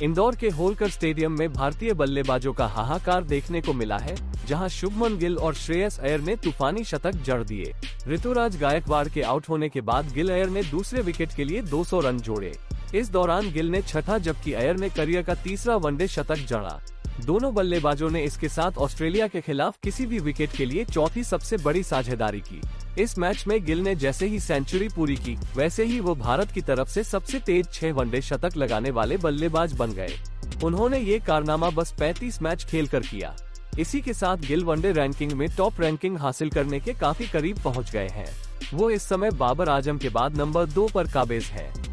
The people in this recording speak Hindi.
इंदौर के होलकर स्टेडियम में भारतीय बल्लेबाजों का हाहाकार देखने को मिला है, जहाँ शुभमन गिल और श्रेयस अयर ने तूफानी शतक जड़ दिए। ऋतुराज गायकवाड़ के आउट होने के बाद गिल अयर ने दूसरे विकेट के लिए 200 रन जोड़े। इस दौरान गिल ने छठा, जबकि अयर ने करियर का तीसरा वनडे शतक जड़ा। दोनों बल्लेबाजों ने इसके साथ ऑस्ट्रेलिया के खिलाफ किसी भी विकेट के लिए चौथी सबसे बड़ी साझेदारी की। इस मैच में गिल ने जैसे ही सेंचुरी पूरी की, वैसे ही वो भारत की तरफ़ से सबसे तेज छह वनडे शतक लगाने वाले बल्लेबाज बन गए। उन्होंने ये कारनामा बस 35 मैच खेल कर किया। इसी के साथ गिल वनडे रैंकिंग में टॉप रैंकिंग हासिल करने के काफ़ी करीब पहुँच गए हैं। वो इस समय बाबर आज़म के बाद नंबर दो पर काबिज है।